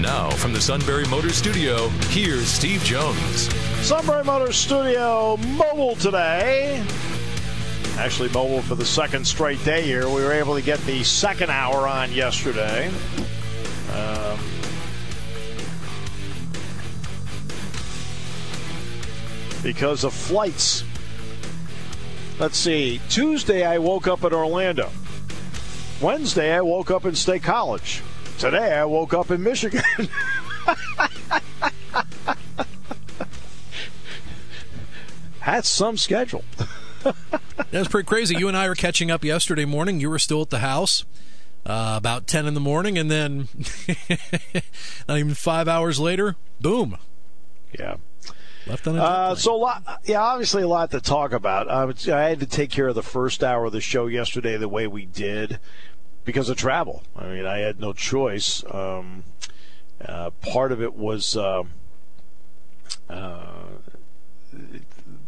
Now, from the Sunbury Motors Studio, here's Steve Jones. Sunbury Motors Studio mobile today. Actually, mobile for the second straight day here. We were able to get the second hour on yesterday. Um, because of flights. Let's see. Tuesday, I woke up in Orlando. Wednesday, I woke up in State College. Today, I woke up in Michigan. That's some schedule. That's pretty crazy. You and I were catching up yesterday morning. You were still at the house uh, about 10 in the morning, and then not even five hours later, boom. Yeah. Left on a uh, so a lot, yeah, obviously a lot to talk about. Uh, I had to take care of the first hour of the show yesterday the way we did because of travel. I mean, I had no choice. Um, uh, part of it was uh, uh,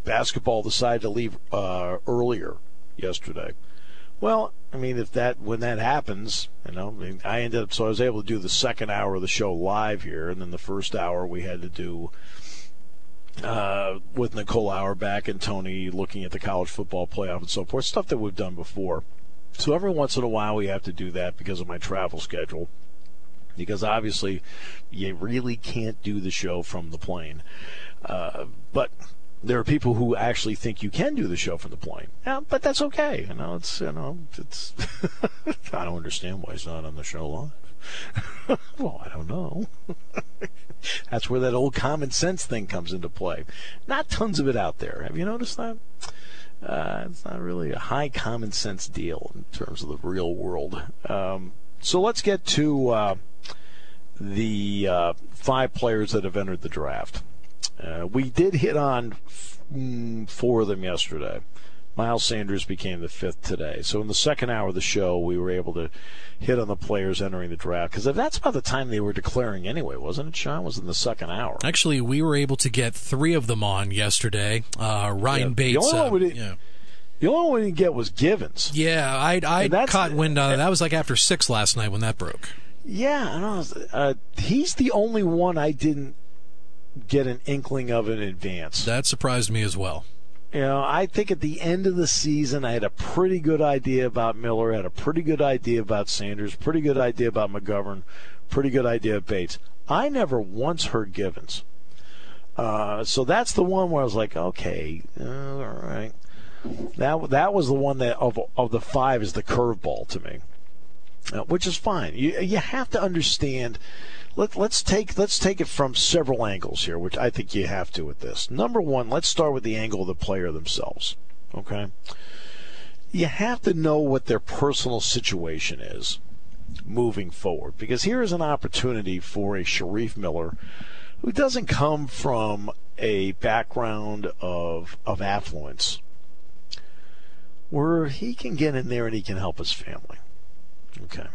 basketball decided to leave uh, earlier yesterday. Well, I mean, if that when that happens, you know, I, mean, I ended up so I was able to do the second hour of the show live here, and then the first hour we had to do uh, with Nicole Auerbach and Tony looking at the college football playoff and so forth, stuff that we've done before. So every once in a while we have to do that because of my travel schedule. Because obviously, you really can't do the show from the plane. Uh, but there are people who actually think you can do the show from the plane. Yeah, but that's okay. You know, it's you know, it's. I don't understand why it's not on the show live. well, I don't know. That's where that old common sense thing comes into play. Not tons of it out there. Have you noticed that? Uh, it's not really a high common sense deal in terms of the real world. Um, so let's get to uh, the uh, five players that have entered the draft. Uh, we did hit on f- mm, four of them yesterday. Miles Sanders became the fifth today. So in the second hour of the show, we were able to hit on the players entering the draft because that's about the time they were declaring anyway, wasn't it? Sean was in the second hour. Actually, we were able to get three of them on yesterday. Uh, Ryan yeah, Bates. The only, one we didn't, yeah. the only one we didn't get was Givens. Yeah, I I caught wind on it. That was like after six last night when that broke. Yeah, I know. Uh, he's the only one I didn't get an inkling of in advance. That surprised me as well. You know, I think at the end of the season, I had a pretty good idea about Miller, had a pretty good idea about Sanders, pretty good idea about McGovern, pretty good idea of Bates. I never once heard Givens. Uh, so that's the one where I was like, okay, uh, all right. That that was the one that of of the five is the curveball to me, uh, which is fine. You you have to understand let, let's take let's take it from several angles here, which I think you have to with this. Number one, let's start with the angle of the player themselves. Okay, you have to know what their personal situation is moving forward, because here is an opportunity for a Shareef Miller who doesn't come from a background of of affluence, where he can get in there and he can help his family. Okay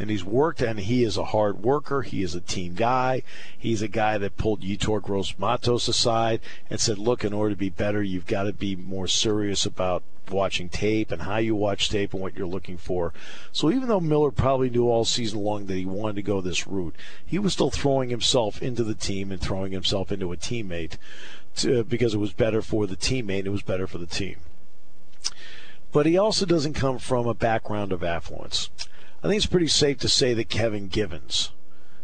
and he's worked and he is a hard worker. He is a team guy. He's a guy that pulled Yetur Gross Matos aside and said, look, in order to be better, you've got to be more serious about watching tape and how you watch tape and what you're looking for. So even though Miller probably knew all season long that he wanted to go this route, he was still throwing himself into the team and throwing himself into a teammate to, because it was better for the teammate, it was better for the team. But he also doesn't come from a background of affluence. I think it's pretty safe to say that Kevin Givens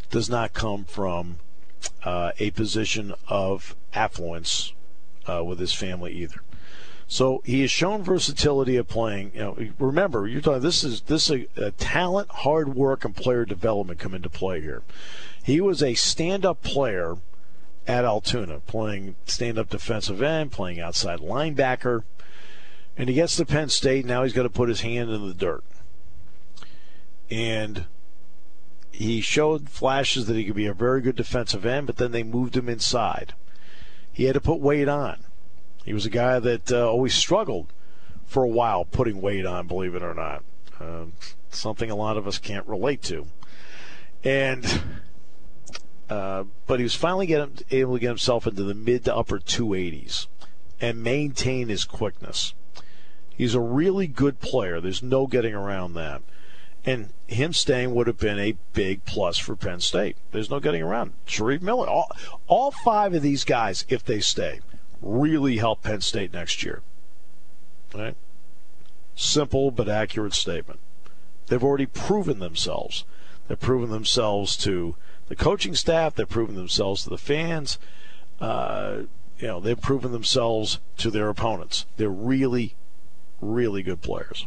does not come from uh, a position of affluence uh, with his family either. So he has shown versatility of playing. You know, remember you're talking. This is this is a, a talent, hard work, and player development come into play here. He was a stand-up player at Altoona, playing stand-up defensive end, playing outside linebacker, and he gets to Penn State. Now he's got to put his hand in the dirt and he showed flashes that he could be a very good defensive end, but then they moved him inside. he had to put weight on. He was a guy that uh, always struggled for a while putting weight on, believe it or not. Uh, something a lot of us can't relate to. And, uh, but he was finally able to get himself into the mid to upper 280s and maintain his quickness. He's a really good player. There's no getting around that. And him staying would have been a big plus for Penn State. There's no getting around. Shareef Miller, all, all five of these guys, if they stay, really help Penn State next year. Right? Simple but accurate statement. They've already proven themselves. They've proven themselves to the coaching staff. They've proven themselves to the fans. Uh, you know, they've proven themselves to their opponents. They're really, really good players.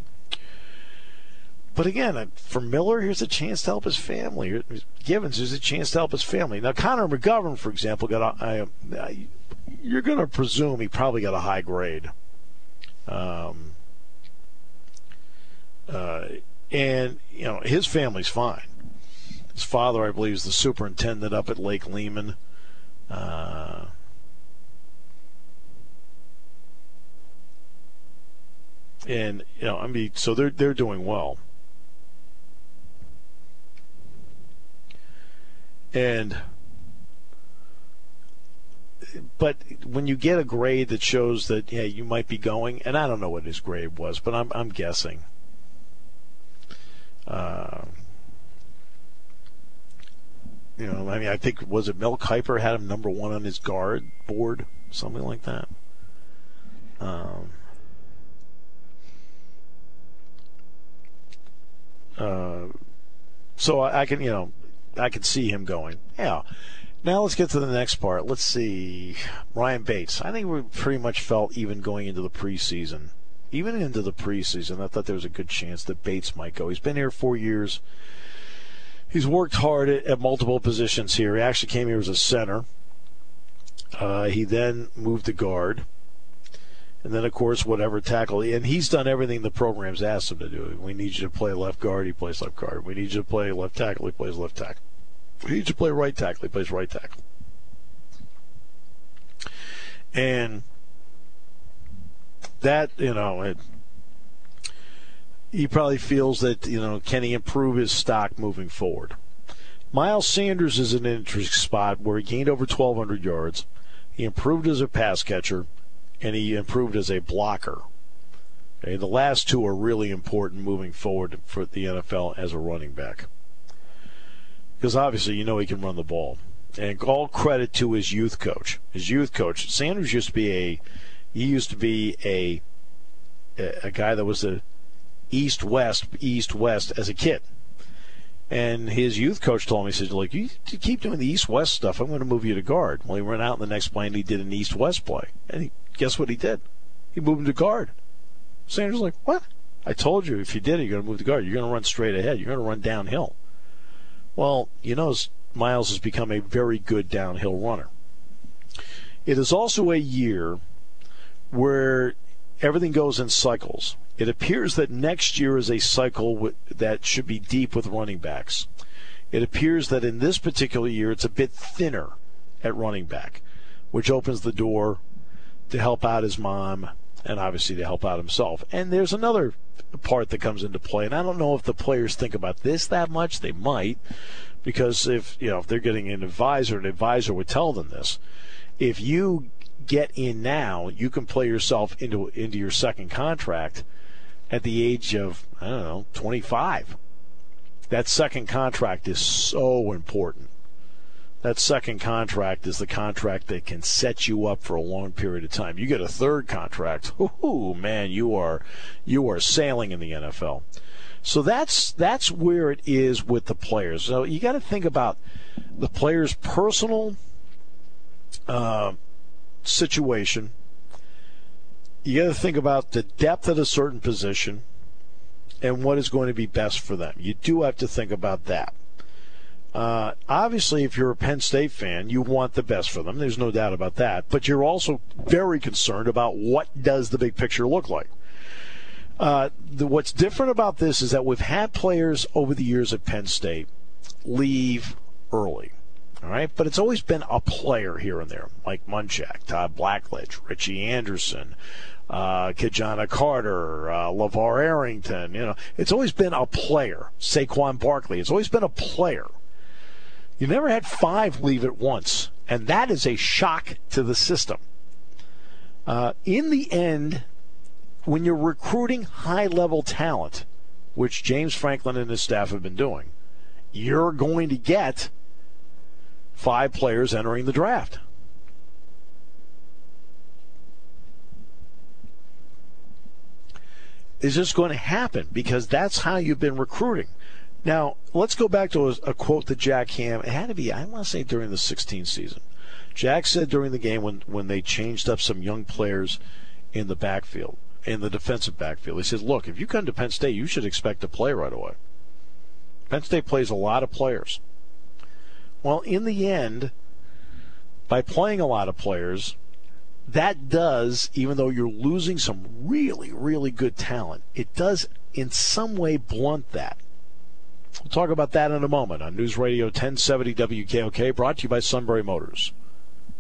But again, for Miller, here's a chance to help his family. Givens, here's a chance to help his family. Now, Connor McGovern, for example, got a. I, I, you're going to presume he probably got a high grade. Um, uh, and you know his family's fine. His father, I believe, is the superintendent up at Lake Lehman. Uh, and you know, I mean, so they're they're doing well. And but when you get a grade that shows that yeah you might be going, and I don't know what his grade was, but I'm I'm guessing. Uh, you know, I mean, I think was it Mel Kiper had him number one on his guard board, something like that. Um, uh, so I, I can, you know, I can see him going. Yeah. Now let's get to the next part. Let's see. Ryan Bates. I think we pretty much felt even going into the preseason. Even into the preseason, I thought there was a good chance that Bates might go. He's been here four years. He's worked hard at, at multiple positions here. He actually came here as a center. Uh, he then moved to guard. And then, of course, whatever tackle. And he's done everything the program's asked him to do. We need you to play left guard. He plays left guard. We need you to play left tackle. He plays left tackle. We need you to play right tackle. He plays right tackle. And that, you know, it, he probably feels that, you know, can he improve his stock moving forward? Miles Sanders is an interesting spot where he gained over 1,200 yards. He improved as a pass catcher and he improved as a blocker. Okay, the last two are really important moving forward for the NFL as a running back. Because obviously, you know he can run the ball. And all credit to his youth coach. His youth coach, Sanders used to be a, he used to be a, a guy that was a east west, east west as a kid. And his youth coach told me, he said, "Look, you keep doing the east west stuff. I'm going to move you to guard." Well, he went out in the next play and he did an east west play, and he guess what he did? He moved him to guard. Sanders like, what? I told you if you did it, you're going to move the guard. You're going to run straight ahead. You're going to run downhill. Well, you know, Miles has become a very good downhill runner. It is also a year where everything goes in cycles. It appears that next year is a cycle that should be deep with running backs. It appears that in this particular year it's a bit thinner at running back, which opens the door to help out his mom and obviously to help out himself. And there's another part that comes into play, and I don't know if the players think about this that much. They might, because if you know if they're getting an advisor, an advisor would tell them this. If you get in now, you can play yourself into into your second contract at the age of I don't know 25. That second contract is so important that second contract is the contract that can set you up for a long period of time. You get a third contract, ooh man, you are you are sailing in the NFL. So that's that's where it is with the players. So you got to think about the player's personal uh, situation. You got to think about the depth at a certain position and what is going to be best for them. You do have to think about that. Uh, obviously, if you're a Penn State fan, you want the best for them. There's no doubt about that. But you're also very concerned about what does the big picture look like. Uh, the, what's different about this is that we've had players over the years at Penn State leave early. All right, but it's always been a player here and there. Mike Munchak, Todd Blackledge, Richie Anderson, uh, Ki-Jana Carter, uh, LaVar Arrington. You know, it's always been a player. Saquon Barkley. It's always been a player. You never had five leave at once, and that is a shock to the system. Uh, in the end, when you're recruiting high level talent, which James Franklin and his staff have been doing, you're going to get five players entering the draft. Is this going to happen? Because that's how you've been recruiting. Now, let's go back to a, a quote that Jack Ham, it had to be, I want to say during the 16th season. Jack said during the game when, when they changed up some young players in the backfield, in the defensive backfield, he said, look, if you come to Penn State, you should expect to play right away. Penn State plays a lot of players. Well, in the end, by playing a lot of players, that does, even though you're losing some really, really good talent, it does in some way blunt that. We'll talk about that in a moment on News Radio 1070 WKOK, brought to you by Sunbury Motors.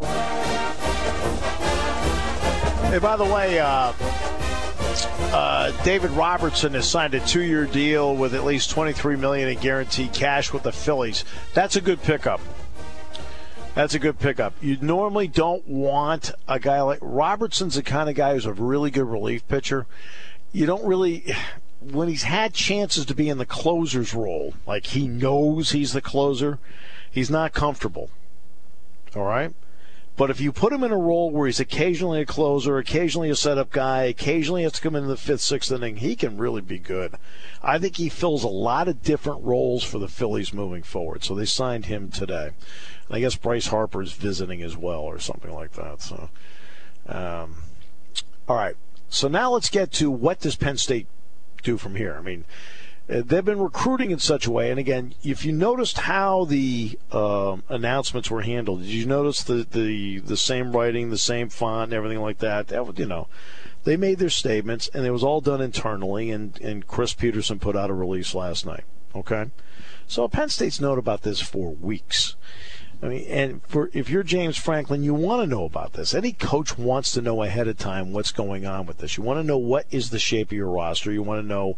Hey, by the way, uh, uh, David Robertson has signed a two-year deal with at least 23 million in guaranteed cash with the Phillies. That's a good pickup. That's a good pickup. You normally don't want a guy like Robertson's the kind of guy who's a really good relief pitcher. You don't really when he's had chances to be in the closer's role, like he knows he's the closer, he's not comfortable. All right? But if you put him in a role where he's occasionally a closer, occasionally a setup guy, occasionally has to come in the fifth, sixth inning, he can really be good. I think he fills a lot of different roles for the Phillies moving forward. So they signed him today. And I guess Bryce Harper is visiting as well, or something like that. So, um, all right. So now let's get to what does Penn State do from here? I mean, they've been recruiting in such a way. And again, if you noticed how the um, announcements were handled, did you notice the, the the same writing, the same font, and everything like that? That you know, they made their statements, and it was all done internally. And and Chris Peterson put out a release last night. Okay, so Penn State's known about this for weeks. I mean, and for if you're James Franklin, you want to know about this. Any coach wants to know ahead of time what's going on with this. You want to know what is the shape of your roster. You want to know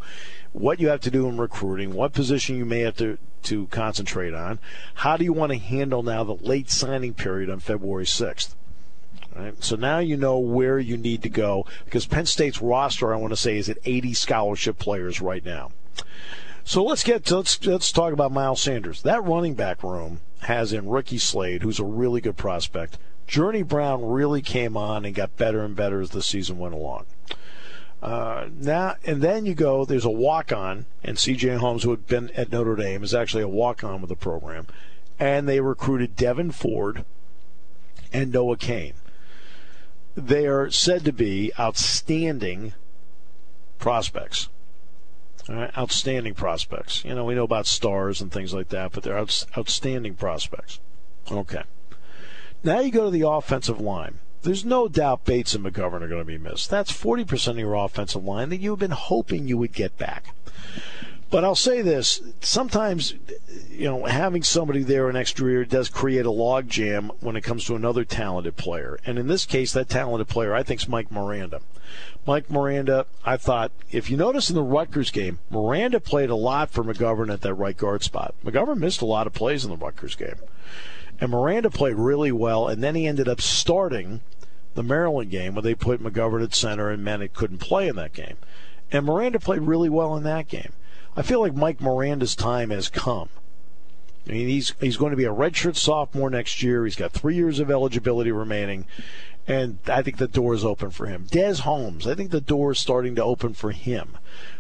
what you have to do in recruiting, what position you may have to to concentrate on. How do you want to handle now the late signing period on February 6th? Right. So now you know where you need to go because Penn State's roster, I want to say, is at 80 scholarship players right now. So let's get let's let's talk about Miles Sanders. That running back room has in Ricky Slade, who's a really good prospect. Journey Brown really came on and got better and better as the season went along. Uh, now and then you go. There's a walk on, and C.J. Holmes, who had been at Notre Dame, is actually a walk on with the program, and they recruited Devyn Ford and Noah Cain. They are said to be outstanding prospects. Right, outstanding prospects. You know, we know about stars and things like that, but they're out, outstanding prospects. Okay. Now you go to the offensive line. There's no doubt Bates and McGovern are going to be missed. That's 40% of your offensive line that you've been hoping you would get back. But I'll say this: sometimes, you know, having somebody there an extra year does create a logjam when it comes to another talented player. And in this case, that talented player, I think, is Mike Miranda. Mike Miranda, I thought, if you notice in the Rutgers game, Miranda played a lot for McGovern at that right guard spot. McGovern missed a lot of plays in the Rutgers game. And Miranda played really well, and then he ended up starting the Maryland game where they put McGovern at center and Menet couldn't play in that game. And Miranda played really well in that game. I feel like Mike Miranda's time has come. I mean, he's he's going to be a redshirt sophomore next year. He's got three years of eligibility remaining, and I think the door is open for him. Des Holmes, I think the door is starting to open for him.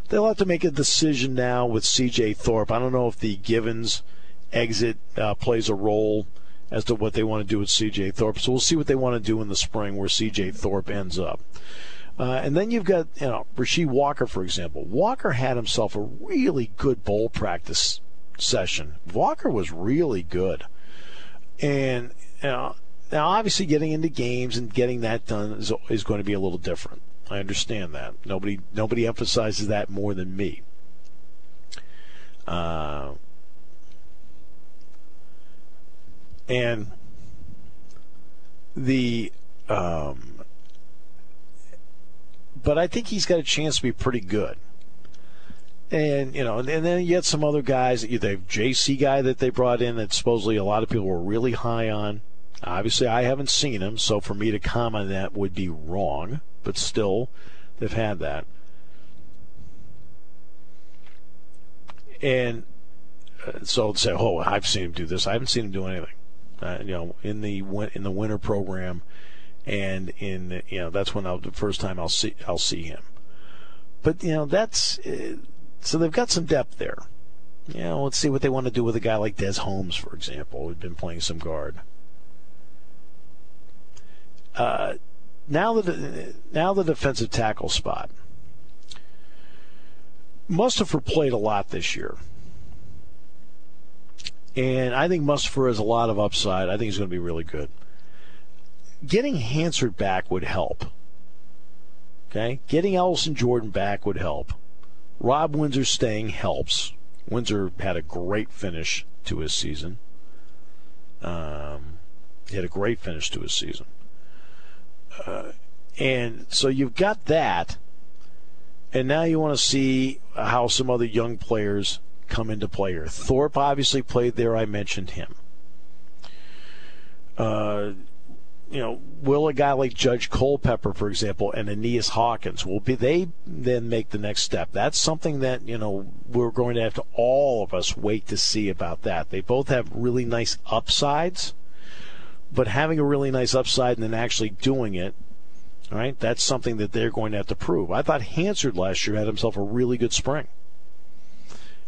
They'll have to make a decision now with C.J. Thorpe. I don't know if the Givens exit uh, plays a role as to what they want to do with C.J. Thorpe. So we'll see what they want to do in the spring where C.J. Thorpe ends up. Uh, and then you've got, you know, Rasheed Walker, for example. Walker had himself a really good bowl practice session. Walker was really good. And, you know, now obviously getting into games and getting that done is, is going to be a little different. I understand that. Nobody, nobody emphasizes that more than me. Uh, and the um, but I think he's got a chance to be pretty good. And you know, and, then you had some other guys. The JC guy that they brought in that supposedly a lot of people were really high on. Obviously, I haven't seen him, so for me to comment that would be wrong. But still, they've had that. And uh, so say, oh, I've seen him do this. I haven't seen him do anything uh, you know, in the in the winter program, and in you know that's when I'll, the first time I'll see I'll see him. But you know that's uh, so they've got some depth there. You know, let's see what they want to do with a guy like Des Holmes, for example, who's been playing some guard. Now the now the defensive tackle spot. Mustipher played a lot this year. And I think Mustipher has a lot of upside. I think he's going to be really good. Getting Hansard back would help. Okay? Getting Ellison Jordan back would help. Rob Windsor staying helps. Windsor had a great finish to his season. Um, he had a great finish to his season. Uh, and so you've got that. And now you want to see how some other young players come into play here. Thorpe obviously played there. I mentioned him. Uh, you know, will a guy like Judge Culpepper, for example, and Aeneas Hawkins, will be they then make the next step? That's something that you know we're going to have to all of us wait to see about that. They both have really nice upsides, but having a really nice upside and then actually doing it, all right, that's something that they're going to have to prove. I thought Hansard last year had himself a really good spring.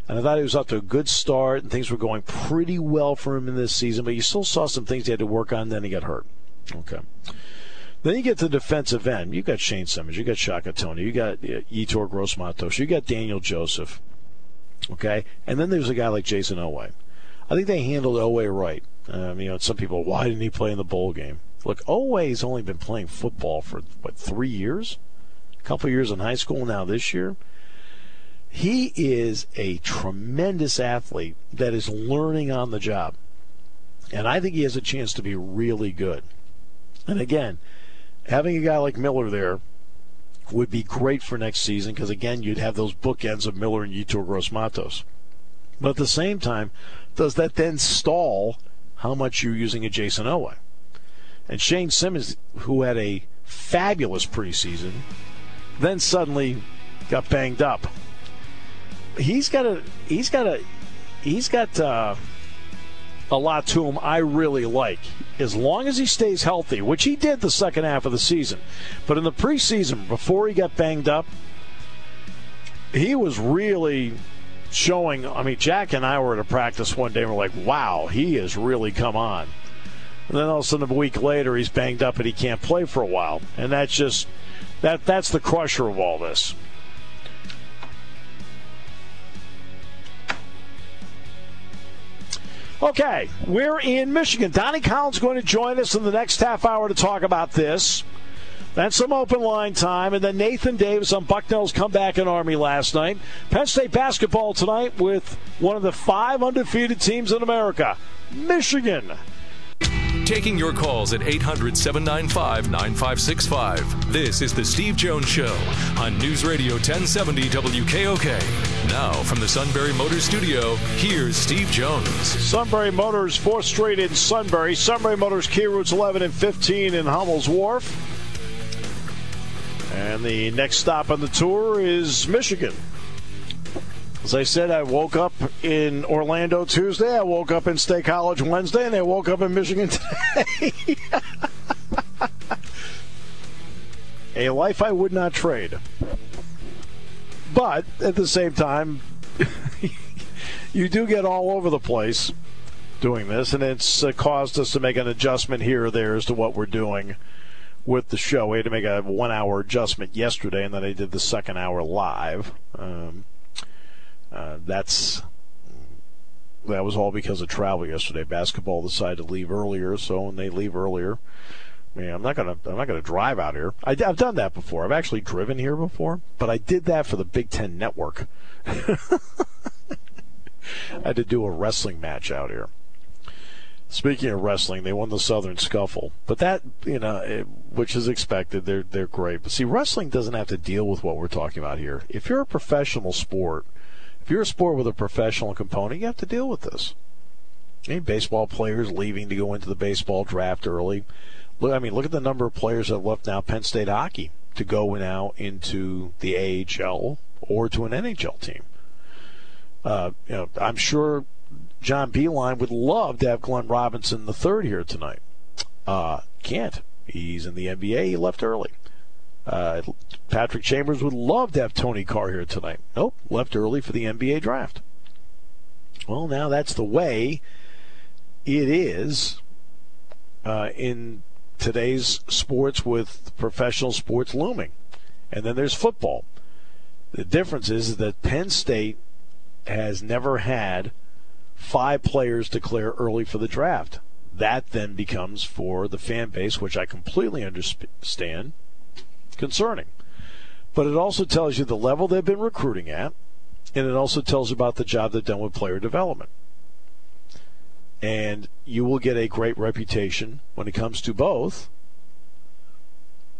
And I thought he was off to a good start, and things were going pretty well for him in this season. But you still saw some things he had to work on. Then he got hurt. Okay. Then you get to the defensive end. You got Shane Simmons. You got Shaka Toney, You got uh, Yetur Gross-Matos. You got Daniel Joseph. Okay. And then there's a guy like Jayson Oweh. I think they handled Oweh right. Um, you know, some people, why didn't he play in the bowl game? Look, Oweh's only been playing football for what three years, a couple years in high school now. This year, he is a tremendous athlete that is learning on the job. And I think he has a chance to be really good. And again, having a guy like Miller there would be great for next season because, again, you'd have those bookends of Miller and Yetur Gross Matos. But at the same time, does that then stall how much you're using a Jayson Oweh? And Shane Simmons, who had a fabulous preseason, then suddenly got banged up he's got a he's got a he's got uh, a lot to him I really like. As long as he stays healthy, which he did the second half of the season. But in the preseason, before he got banged up, he was really showing. I mean, Jack and I were at a practice one day and we're like, wow, he has really come on. And then all of a sudden, a week later, he's banged up and he can't play for a while. And that's just that that's the crusher of all this. Okay, we're in Michigan. Donnie Collins is going to join us in the next half hour to talk about this. Then some open line time, and then Nathan Davis on Bucknell's comeback in Army last night. Penn State basketball tonight with one of the five undefeated teams in America, Michigan. taking your calls at 800 795 9565. This is The Steve Jones Show on News Radio 1070 WKOK. Now, from the Sunbury Motors Studio, here's Steve Jones. Sunbury Motors, 4th Street in Sunbury. Sunbury Motors, Kia routes 11 and 15 in Hummel's Wharf. And the next stop on the tour is Michigan. As I said, I woke up in Orlando Tuesday, I woke up in State College Wednesday, and I woke up in Michigan today. A life I would not trade. But at the same time, you do get all over the place doing this, and it's uh, caused us to make an adjustment here or there as to what we're doing with the show. We had to make a one hour adjustment yesterday, and then I did the second hour live. Um, uh, that's that was all because of travel yesterday. Basketball decided to leave earlier, so when they leave earlier, I mean, I'm not gonna I'm not gonna drive out here. I, have done that before. I've actually driven here before, but I did that for the Big Ten Network. I had to do a wrestling match out here. Speaking of wrestling, they won the Southern Scuffle, but that you know, it, which is expected, they're they're great. But see, wrestling doesn't have to deal with what we're talking about here. If you're a professional sport, if you're a sport with a professional component, you have to deal with this. Mean, baseball players leaving to go into the baseball draft early. Look, I mean, look at the number of players that left now Penn State hockey to go now into the AHL or to an NHL team. Uh, you know, I'm sure John Beilein would love to have Glenn Robinson the third here tonight. Uh, can't. He's in the NBA. He left early. Uh, Patrick Chambers would love to have Tony Carr here tonight. Nope, left early for the NBA draft. Well, now that's the way it is uh, in today's sports with professional sports looming. And then there's football. The difference is that Penn State has never had five players declare early for the draft. That then becomes for the fan base, which I completely understand, concerning. But it also tells you the level they've been recruiting at, and it also tells about the job they've done with player development. And you will get a great reputation when it comes to both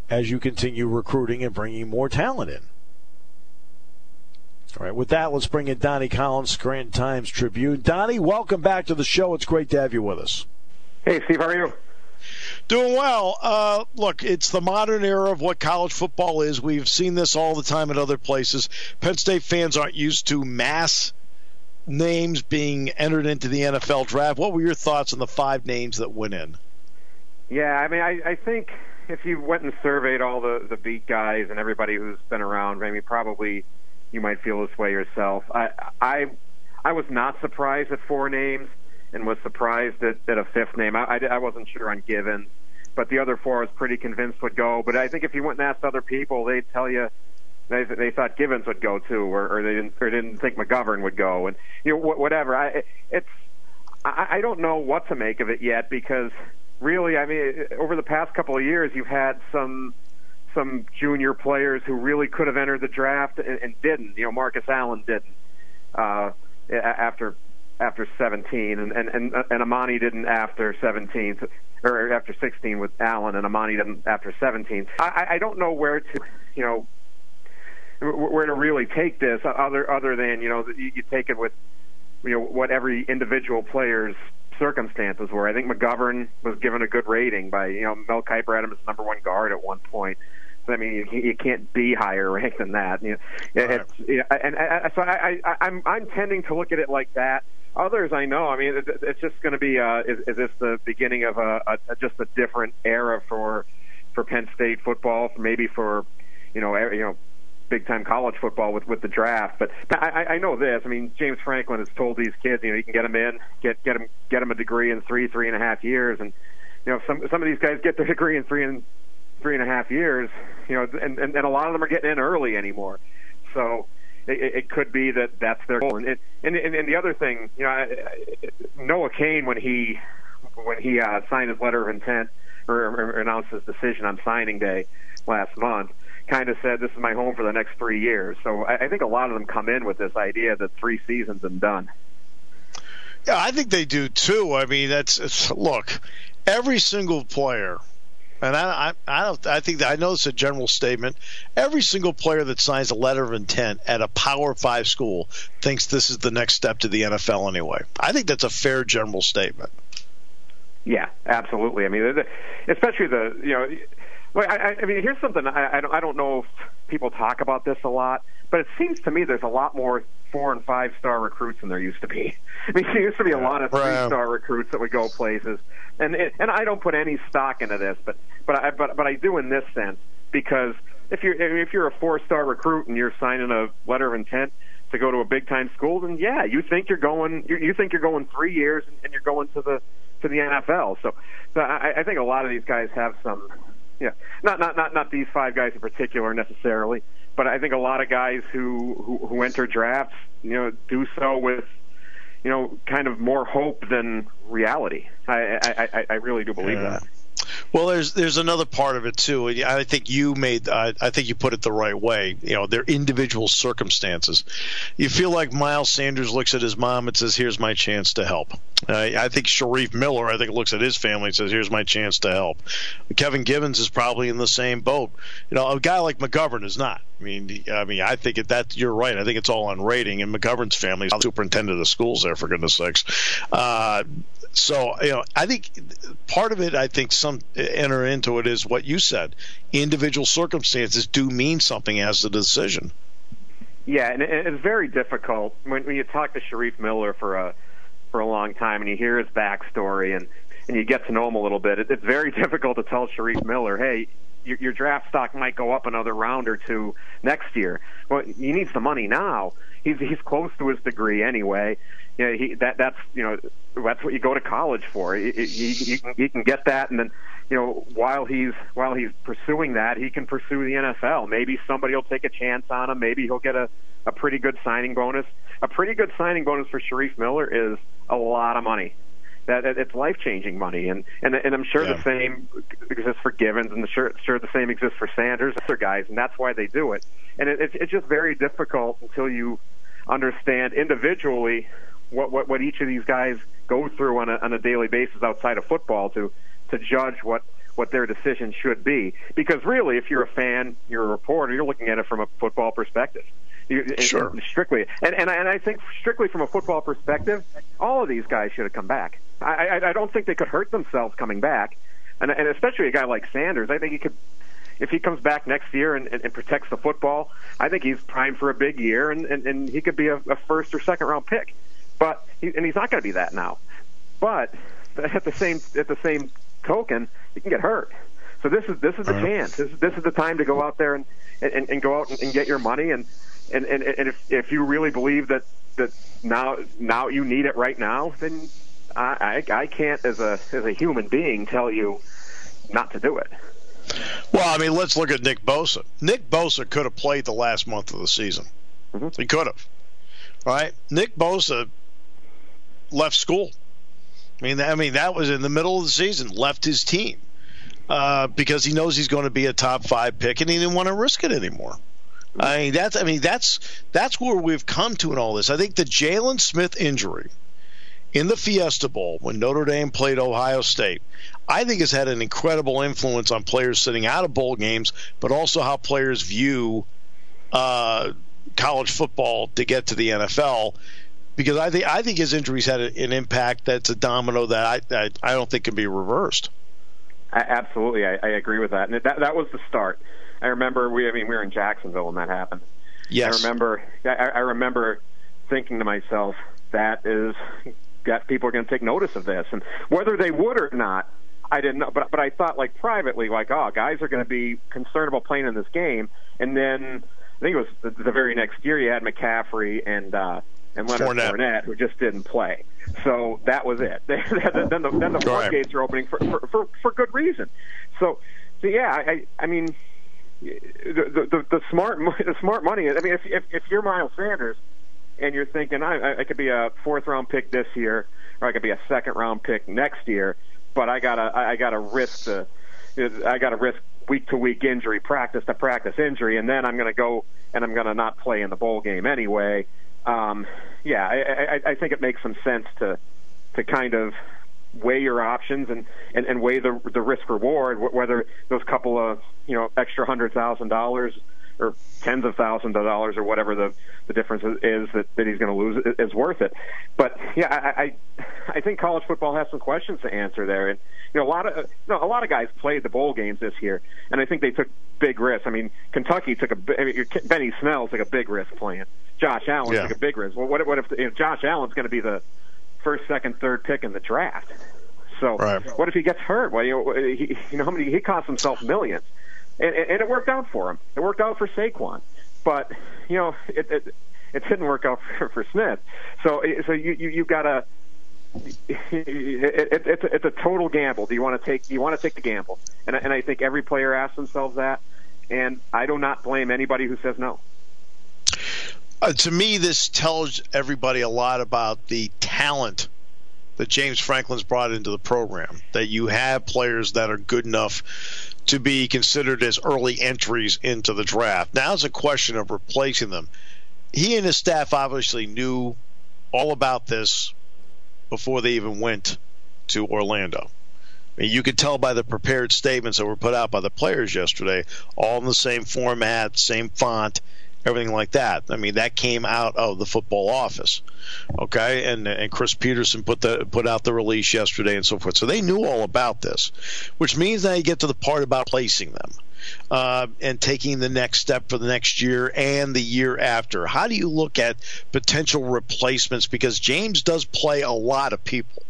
as you continue recruiting and bringing more talent in. All right, with that, let's bring in Donnie Collins, Scranton Times Tribune. Donnie, welcome back to the show. It's great to have you with us. Hey, Steve, how are you? Doing well. Uh, look, it's the modern era of what college football is. We've seen this all the time at other places. Penn State fans aren't used to mass names being entered into the NFL draft. What were your thoughts on the five names that went in? Yeah, I mean, I, I think if you went and surveyed all the the beat guys and everybody who's been around, I mean, probably you might feel this way yourself. I I I was not surprised at four names and was surprised at, at a fifth name. I, I, I wasn't sure on Givens, but the other four I was pretty convinced would go. But I think if you went and asked other people, they'd tell you they they thought Givens would go too, or, or they didn't or didn't think McGovern would go, and you know whatever. I it's I, I don't know what to make of it yet because really, I mean, over the past couple of years, you've had some some junior players who really could have entered the draft and, and didn't. You know, Marcus Allen didn't uh, after after 17, and and and, and Amani didn't after 17, or after 16 with Allen, and Amani didn't after 17. I, I don't know where to, you know, where to really take this other other than you know you, you take it with you know what every individual player's circumstances were. I think McGovern was given a good rating by you know Mel Kiper had him as number one guard at one point. So, I mean, you, you can't be higher ranked than that. You know, right. it's, you know, and, and so I, I, I'm I'm tending to look at it like that. Others, I know. I mean, it, it's just going to be. Uh, is, is this the beginning of a, a just a different era for for Penn State football? Maybe for you know, you know, big time college football with with the draft. But I, I know this. I mean, James Franklin has told these kids, you know, you can get them in, get get them get them a degree in three three and a half years, and you know, some some of these guys get their degree in three and three and a half years, you know, and, and, and a lot of them are getting in early anymore. So it, it could be that that's their goal. And, it, and, and, the other thing, you know, Noah Cain, when he when he uh, signed his letter of intent or, or announced his decision on signing day last month, kind of said, "This is my home for the next three years." So I, I think a lot of them come in with this idea that three seasons and done. Yeah, I think they do too. I mean, that's look every single player and I, I, I don't. I think that I know it's a general statement. Every single player that signs a letter of intent at a Power Five school thinks this is the next step to the NFL. Anyway, I think that's a fair general statement. Yeah, absolutely. I mean, especially the you know, I, I mean, here's something I, I don't, I don't know if people talk about this a lot, but it seems to me there's a lot more four and five star recruits than there used to be. I mean, there used to be a lot of three star recruits that would go places, and it, and I don't put any stock into this, but but I but but I do in this sense because if you're if you're a four star recruit and you're signing a letter of intent to go to a big time school, then yeah, you think you're going you, you think you're going three years and you're going to the to the NFL. So, so I, I think a lot of these guys have some, yeah, not not not not these five guys in particular necessarily, but I think a lot of guys who who, who enter drafts, you know, do so with you know, kind of more hope than reality. I I, I I really do believe yeah. that. Well, there's there's another part of it too. I think you made uh, I think you put it the right way. You know, their individual circumstances. You feel like Miles Sanders looks at his mom and says, "Here's my chance to help." Uh, I think Shareef Miller, I think, looks at his family and says, "Here's my chance to help." Kevin Givens is probably in the same boat. You know, a guy like McGovern is not. I mean, I mean, I think that you're right. I think it's all on rating, and McGovern's family is superintendent of the schools there, for goodness sakes. Uh, so you know, I think part of it, I think some enter into it is what you said. Individual circumstances do mean something as a decision. Yeah, and it's very difficult when, you talk to Shareef Miller for a for a long time and you hear his backstory and and you get to know him a little bit. It, it's very difficult to tell Shareef Miller, hey, your, your draft stock might go up another round or two next year. Well, he needs the money now. He's he's close to his degree anyway. You know, he that that's you know that's what you go to college for. You, you, you, can, get that, and then you know while he's while he's pursuing that, he can pursue the NFL. Maybe somebody will take a chance on him. Maybe he'll get a a pretty good signing bonus. A pretty good signing bonus for Shareef Miller is a lot of money that it's life changing money, and and and I'm sure yeah. the same exists for Givens, and the sure sure the same exists for Sanders, other guys, and that's why they do it. And it, it's it's just very difficult until you understand individually what what what each of these guys go through on a on a daily basis outside of football to to judge what what their decision should be. Because really, if you're a fan, you're a reporter, you're looking at it from a football perspective. You, sure. Strictly, and and I, and I think strictly from a football perspective, all of these guys should have come back. I, I, I don't think they could hurt themselves coming back, and, and especially a guy like Sanders. I think he could, if he comes back next year and, and, and protects the football. I think he's primed for a big year, and, and, and he could be a, a first or second round pick. But he, and he's not going to be that now. But at the same at the same token, he can get hurt. So this is this is the chance. This, this is the time to go out there and and, and go out and, and get your money. And and and, and if if you really believe that that now now you need it right now, then I, I, I can't, as a as a human being, tell you not to do it. Well, I mean, let's look at Nick Bosa. Nick Bosa could have played the last month of the season. Mm-hmm. He could have, right? Nick Bosa left school. I mean, I mean that was in the middle of the season. Left his team uh, because he knows he's going to be a top five pick, and he didn't want to risk it anymore. I mean, that's I mean that's that's where we've come to in all this. I think the Jaylon Smith injury in the Fiesta Bowl when Notre Dame played Ohio State, I think has had an incredible influence on players sitting out of bowl games, but also how players view uh, college football to get to the NFL. Because I think I think his injuries had an impact that's a domino that I I, I don't think can be reversed. Absolutely, I, I agree with that, and that that was the start. I remember we I mean we were in Jacksonville when that happened. Yes, I remember. I, I remember thinking to myself, that is that people are going to take notice of this, and whether they would or not, I didn't know. But but I thought like privately, like oh, guys are going to be concerned about playing in this game, and then I think it was the, the very next year you had McCaffrey and uh, and Leonard Fournette. Fournette who just didn't play. So that was it. then the then the floodgates are opening for, for for for good reason. So so yeah, I I mean. The, the the smart the smart money. I mean, if if, if you're Miles Sanders, and you're thinking I, I could be a fourth round pick this year, or I could be a second round pick next year, but I gotta I gotta risk the I gotta risk week to week injury, practice to practice injury, and then I'm gonna go and I'm gonna not play in the bowl game anyway. Um, yeah, I, I, I think it makes some sense to to kind of weigh your options and and, and weigh the the risk reward, whether those couple of you know extra hundred thousand dollars or tens of thousands of dollars or whatever the the difference is that, that he's going to lose is worth it. But yeah, I, I I think college football has some questions to answer there, and you know a lot of you know, a lot of guys played the bowl games this year, and I think they took big risks. I mean, Kentucky took a I mean, Benny Snell took a big risk playing. Josh Allen yeah. took a big risk. Well, what what if, if Josh Allen's going to be the first, second, third pick in the draft? So right. what if he gets hurt? Well, you know, he, you know how many he cost himself millions and, and it worked out for him. It worked out for Saquon, but you know it it, it didn't work out for, for Smith. So so you you you got to. It, it, it's, a, it's a total gamble. Do you want to take? Do you want to take the gamble? And and I think every player asks themselves that, and I do not blame anybody who says no. Uh, to me, this tells everybody a lot about the talent that James Franklin's brought into the program. That you have players that are good enough to be considered as early entries into the draft. Now it's a question of replacing them. He and his staff obviously knew all about this before they even went to Orlando. I mean, you could tell by the prepared statements that were put out by the players yesterday, all in the same format, same font, everything like that. I mean, that came out of the football office, okay? And and Chris Peterson put the put out the release yesterday and so forth. So they knew all about this, which means now you get to the part about placing them. Uh, and taking the next step for the next year and the year after. How do you look at potential replacements? Because James does play a lot of people.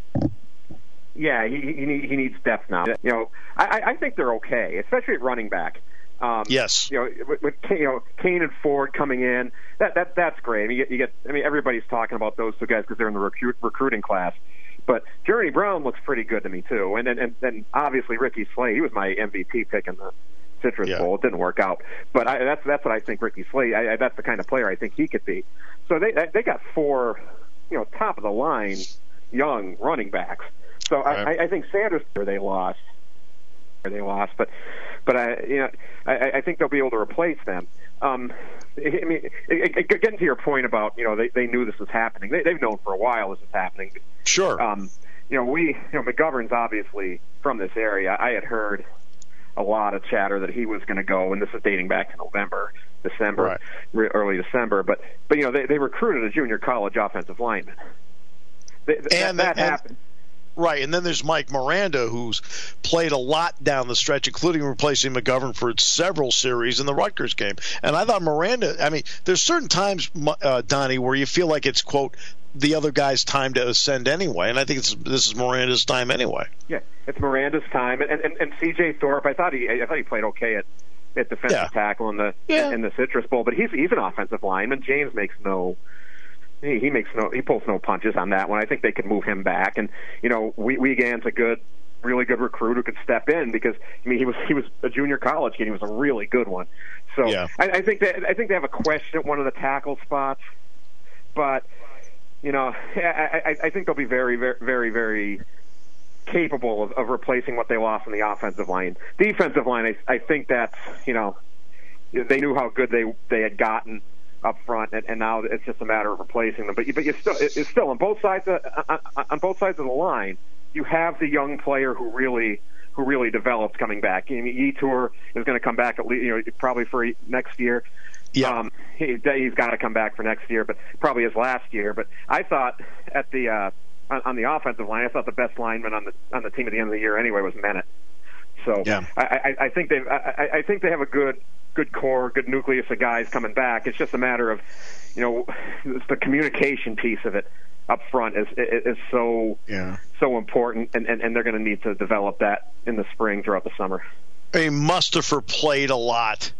Yeah, he he, he needs depth now. You know, I, I think they're okay, especially at running back. Um, yes. You know, with, with you know Cain and Ford coming in, that that that's great. I mean, you get, you get I mean, everybody's talking about those two guys because they're in the recruit, recruiting class. But Journey Brown looks pretty good to me too, and and and obviously Ricky Slade, he was my MVP pick in the Citrus yeah. Bowl. It didn't work out, but I, that's that's what I think Ricky Slade. I, I, that's the kind of player I think he could be. So they they got four, you know, top of the line young running backs. So right. I, I think Sanders they lost they lost, but but I you know I, I think they'll be able to replace them. Um, I mean, getting to your point about you know they they knew this was happening. They, they've known for a while this is happening. Sure. Um, you know we you know McGovern's obviously from this area. I had heard a lot of chatter that he was going to go, and this is dating back to November, December, right. early December. But but you know they they recruited a junior college offensive lineman. They, and that, that and, happened. Right, and then there's Mike Miranda, who's played a lot down the stretch, including replacing McGovern for several series in the Rutgers game. And I thought Miranda. I mean, there's certain times, uh, Donnie, where you feel like it's quote the other guy's time to ascend anyway, and I think it's this is Miranda's time anyway. Yeah, it's Miranda's time, and and, and C.J. Thorpe. I thought he I thought he played okay at at defensive yeah. tackle in the yeah. in the Citrus Bowl, but he's he's an offensive lineman. James makes no he, he makes no he pulls no punches on that one. I think they could move him back, and you know, we, Whigan's a good, really good recruit who could step in because I mean he was he was a junior college kid. He was a really good one. So yeah. I, I think that I think they have a question at one of the tackle spots, but you know, I, I, I think they'll be very, very, very, very capable of, of replacing what they lost in the offensive line. Defensive line, I, I think that's you know, they knew how good they they had gotten up front, and, and now it's just a matter of replacing them. But you, but you still it's still on both sides of, on, on both sides of the line. You have the young player who really who really develops coming back. I mean, Yetur is going to come back at least, you know, probably for next year. Yeah, um, he, he's got to come back for next year, but probably his last year. But I thought at the uh, on, on the offensive line, I thought the best lineman on the on the team at the end of the year anyway was Menet. So yeah. I, I, I think they I, I think they have a good good core, good nucleus of guys coming back. It's just a matter of, you know, the communication piece of it up front is is so yeah. so important, and, and, and they're going to need to develop that in the spring throughout the summer. I mean, Mustipher played a lot.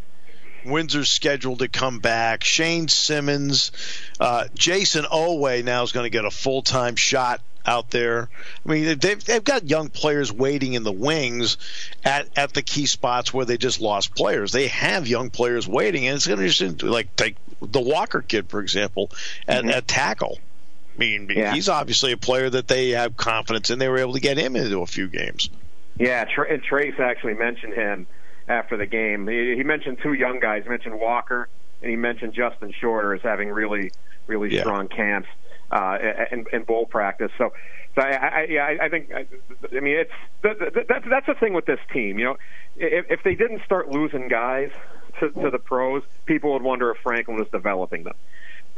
Windsor's scheduled to come back. Shane Simmons, uh, Jayson Oweh now is going to get a full time shot out there. I mean, they've, they've got young players waiting in the wings at, at the key spots where they just lost players. They have young players waiting, and it's going to just like take the Walker kid for example at, mm-hmm. at tackle. I mean, yeah. he's obviously a player that they have confidence in. They were able to get him into a few games. Yeah, and Trace actually mentioned him after the game. He, he mentioned two young guys. He mentioned Walker and he mentioned Justin Shorter as having really, really yeah. strong camps. Uh, in, in bowl practice. So, so I, I, yeah, I think I, I mean it's that's that's the thing with this team. You know, if, if they didn't start losing guys to, to the pros, people would wonder if Franklin was developing them.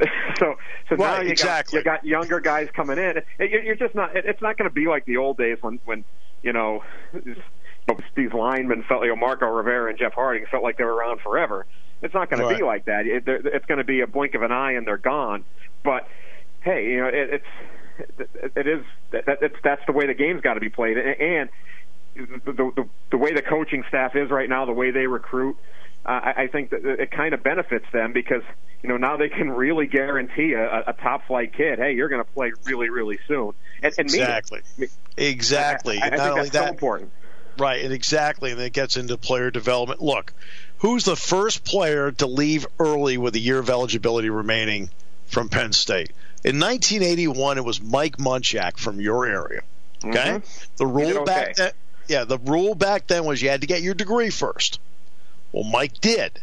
so so now you exactly. got you got younger guys coming in. You're just not. It's not going to be like the old days when when you know these linemen felt you know Marco Rivera and Jeff Harding felt like they were around forever. It's not going right. to be like that. It, it's going to be a blink of an eye and they're gone. But hey, you know it, it's it is that, it's that's the way the game's got to be played and the, the the way the coaching staff is right now, the way they recruit uh, I, I think that it kind of benefits them because you know now they can really guarantee a, a top flight kid, hey, you're going to play really, really soon. And, and exactly, me, exactly. I, I, I Not think only that, so important. Right, and exactly, and it gets into player development. Look, who's the first player to leave early with a year of eligibility remaining from Penn State? In 1981, it was Mike Munchak from your area. Okay, mm-hmm. the rule okay. back then, yeah, the rule back then was you had to get your degree first. Well, Mike did,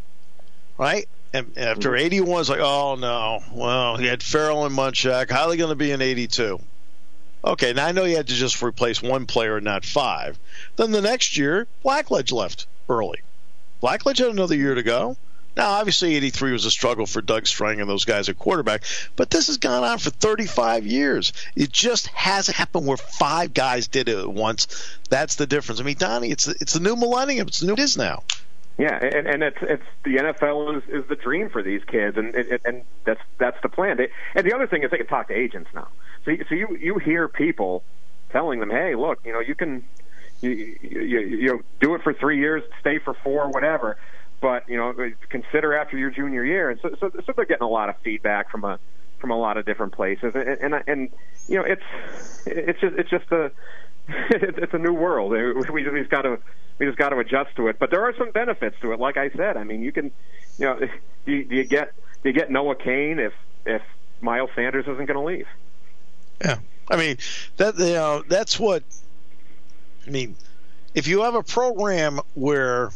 right? And after 81, it's like, oh no, well, he had Farrell and Munchak. How are they going to be in 82? Okay, now I know you had to just replace one player, and not five. Then the next year, Blackledge left early. Blackledge had another year to go. Now, obviously, 83 was a struggle for Doug Strang and those guys at quarterback, but this has gone on for 35 years. It just hasn't happened where five guys did it at once. That's the difference. I mean, Donnie, it's it's the new millennium. It's the new it is now. Yeah, and, and it's it's the NFL is, is the dream for these kids, and and, and that's that's the plan. They, and the other thing is they can talk to agents now. So you, so you you hear people telling them, hey, look, you know, you can you you, you know, do it for three years, stay for four, whatever. But you know, consider after your junior year, and so so, so they're getting a lot of feedback from a from a lot of different places, and and, and you know, it's it's just it's just a it's a new world. We just got to we just got to adjust to it. But there are some benefits to it. Like I said, I mean, you can, you know, do you, do you get do you get Noah Cain if if Miles Sanders isn't going to leave? Yeah, I mean that you know that's what I mean. If you have a program where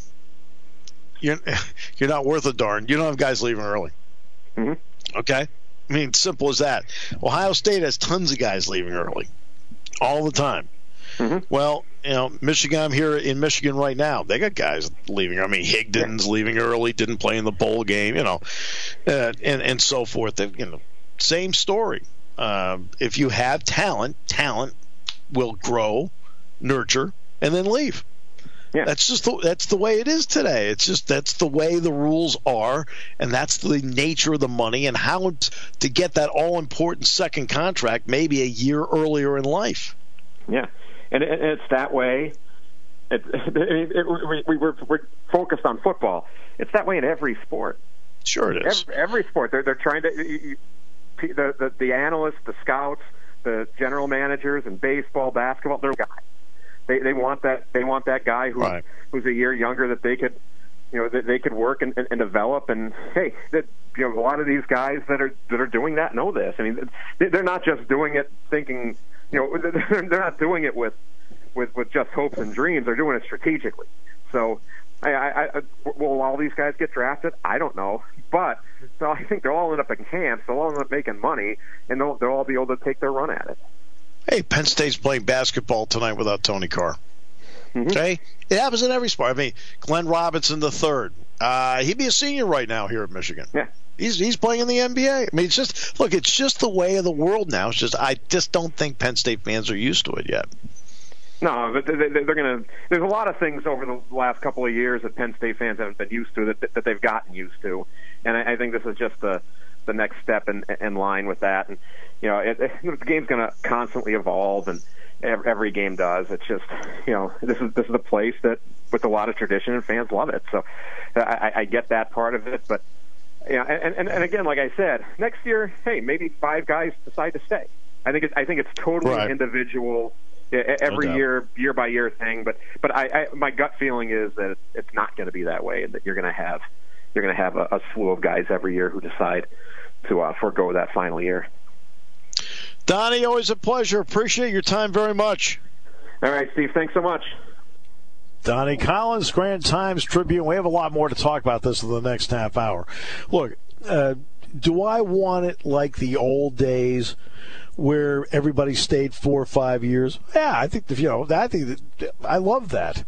you're you're not worth a darn, you don't have guys leaving early. Mm-hmm. Okay, I mean simple as that. Ohio State has tons of guys leaving early, all the time. Mm-hmm. Well, you know, Michigan. I'm here in Michigan right now. They got guys leaving. I mean, Higdon's yeah. leaving early, didn't play in the bowl game. You know, uh, and and so forth. You know, same story. Uh, if you have talent, talent will grow, nurture, and then leave. Yeah. That's just the, that's the way it is today. It's just that's the way the rules are, and that's the nature of the money and how to get that all important second contract maybe a year earlier in life. Yeah, and, it, it's that way. It, it, it, we, we're, we're focused on football. It's that way in every sport. Sure, it is. Every, every sport, they're they're trying to you, the, the the analysts, the scouts, the general managers in baseball, basketball. They're guys. They they want that they want that guy who right. who's a year younger that they could you know that they could work and, and, and develop and hey that you know a lot of these guys that are that are doing that know this. I mean they're not just doing it thinking you know they're not doing it with with with just hopes and dreams. They're doing it strategically. So I, I, I will all these guys get drafted? I don't know, but so I think they'll all end up in camps. They'll all end up making money, and they'll they'll all be able to take their run at it. Hey, Penn State's playing basketball tonight without Tony Carr. Mm-hmm. Okay, it happens in every sport. I mean, Glenn Robinson the third. Uh, he'd be a senior right now here at Michigan. Yeah. He's he's playing in the NBA. I mean, it's just look, it's just the way of the world now. It's just I just don't think Penn State fans are used to it yet. No, but they're going to. There's a lot of things over the last couple of years that Penn State fans haven't been used to that that they've gotten used to, and I, I think this is just the the next step in in line with that. And you know, it, it, the game's going to constantly evolve, and every, every game does. It's just you know, this is this is a place that with a lot of tradition and fans love it. So I, I get that part of it, but yeah, and, and and again, like I said, next year, hey, maybe five guys decide to stay. I think it's I think it's totally right. individual every no year, year by year thing. But but I, I my gut feeling is that it's not going to be that way, and that you're going to have you're going to have a, a slew of guys every year who decide to uh, forego that final year. Donnie, always a pleasure. Appreciate your time very much. All right, Steve. Thanks so much. Donnie Collins, Scranton Times Tribune. We have a lot more to talk about this in the next half hour. Look, uh, do I want it like the old days where everybody stayed four or five years? Yeah, I think you know. I think that, I love that.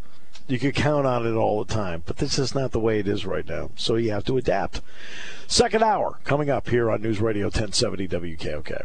You could count on it all the time, but this is not the way it is right now. So you have to adapt. Second hour coming up here on News Radio 1070 WKOK.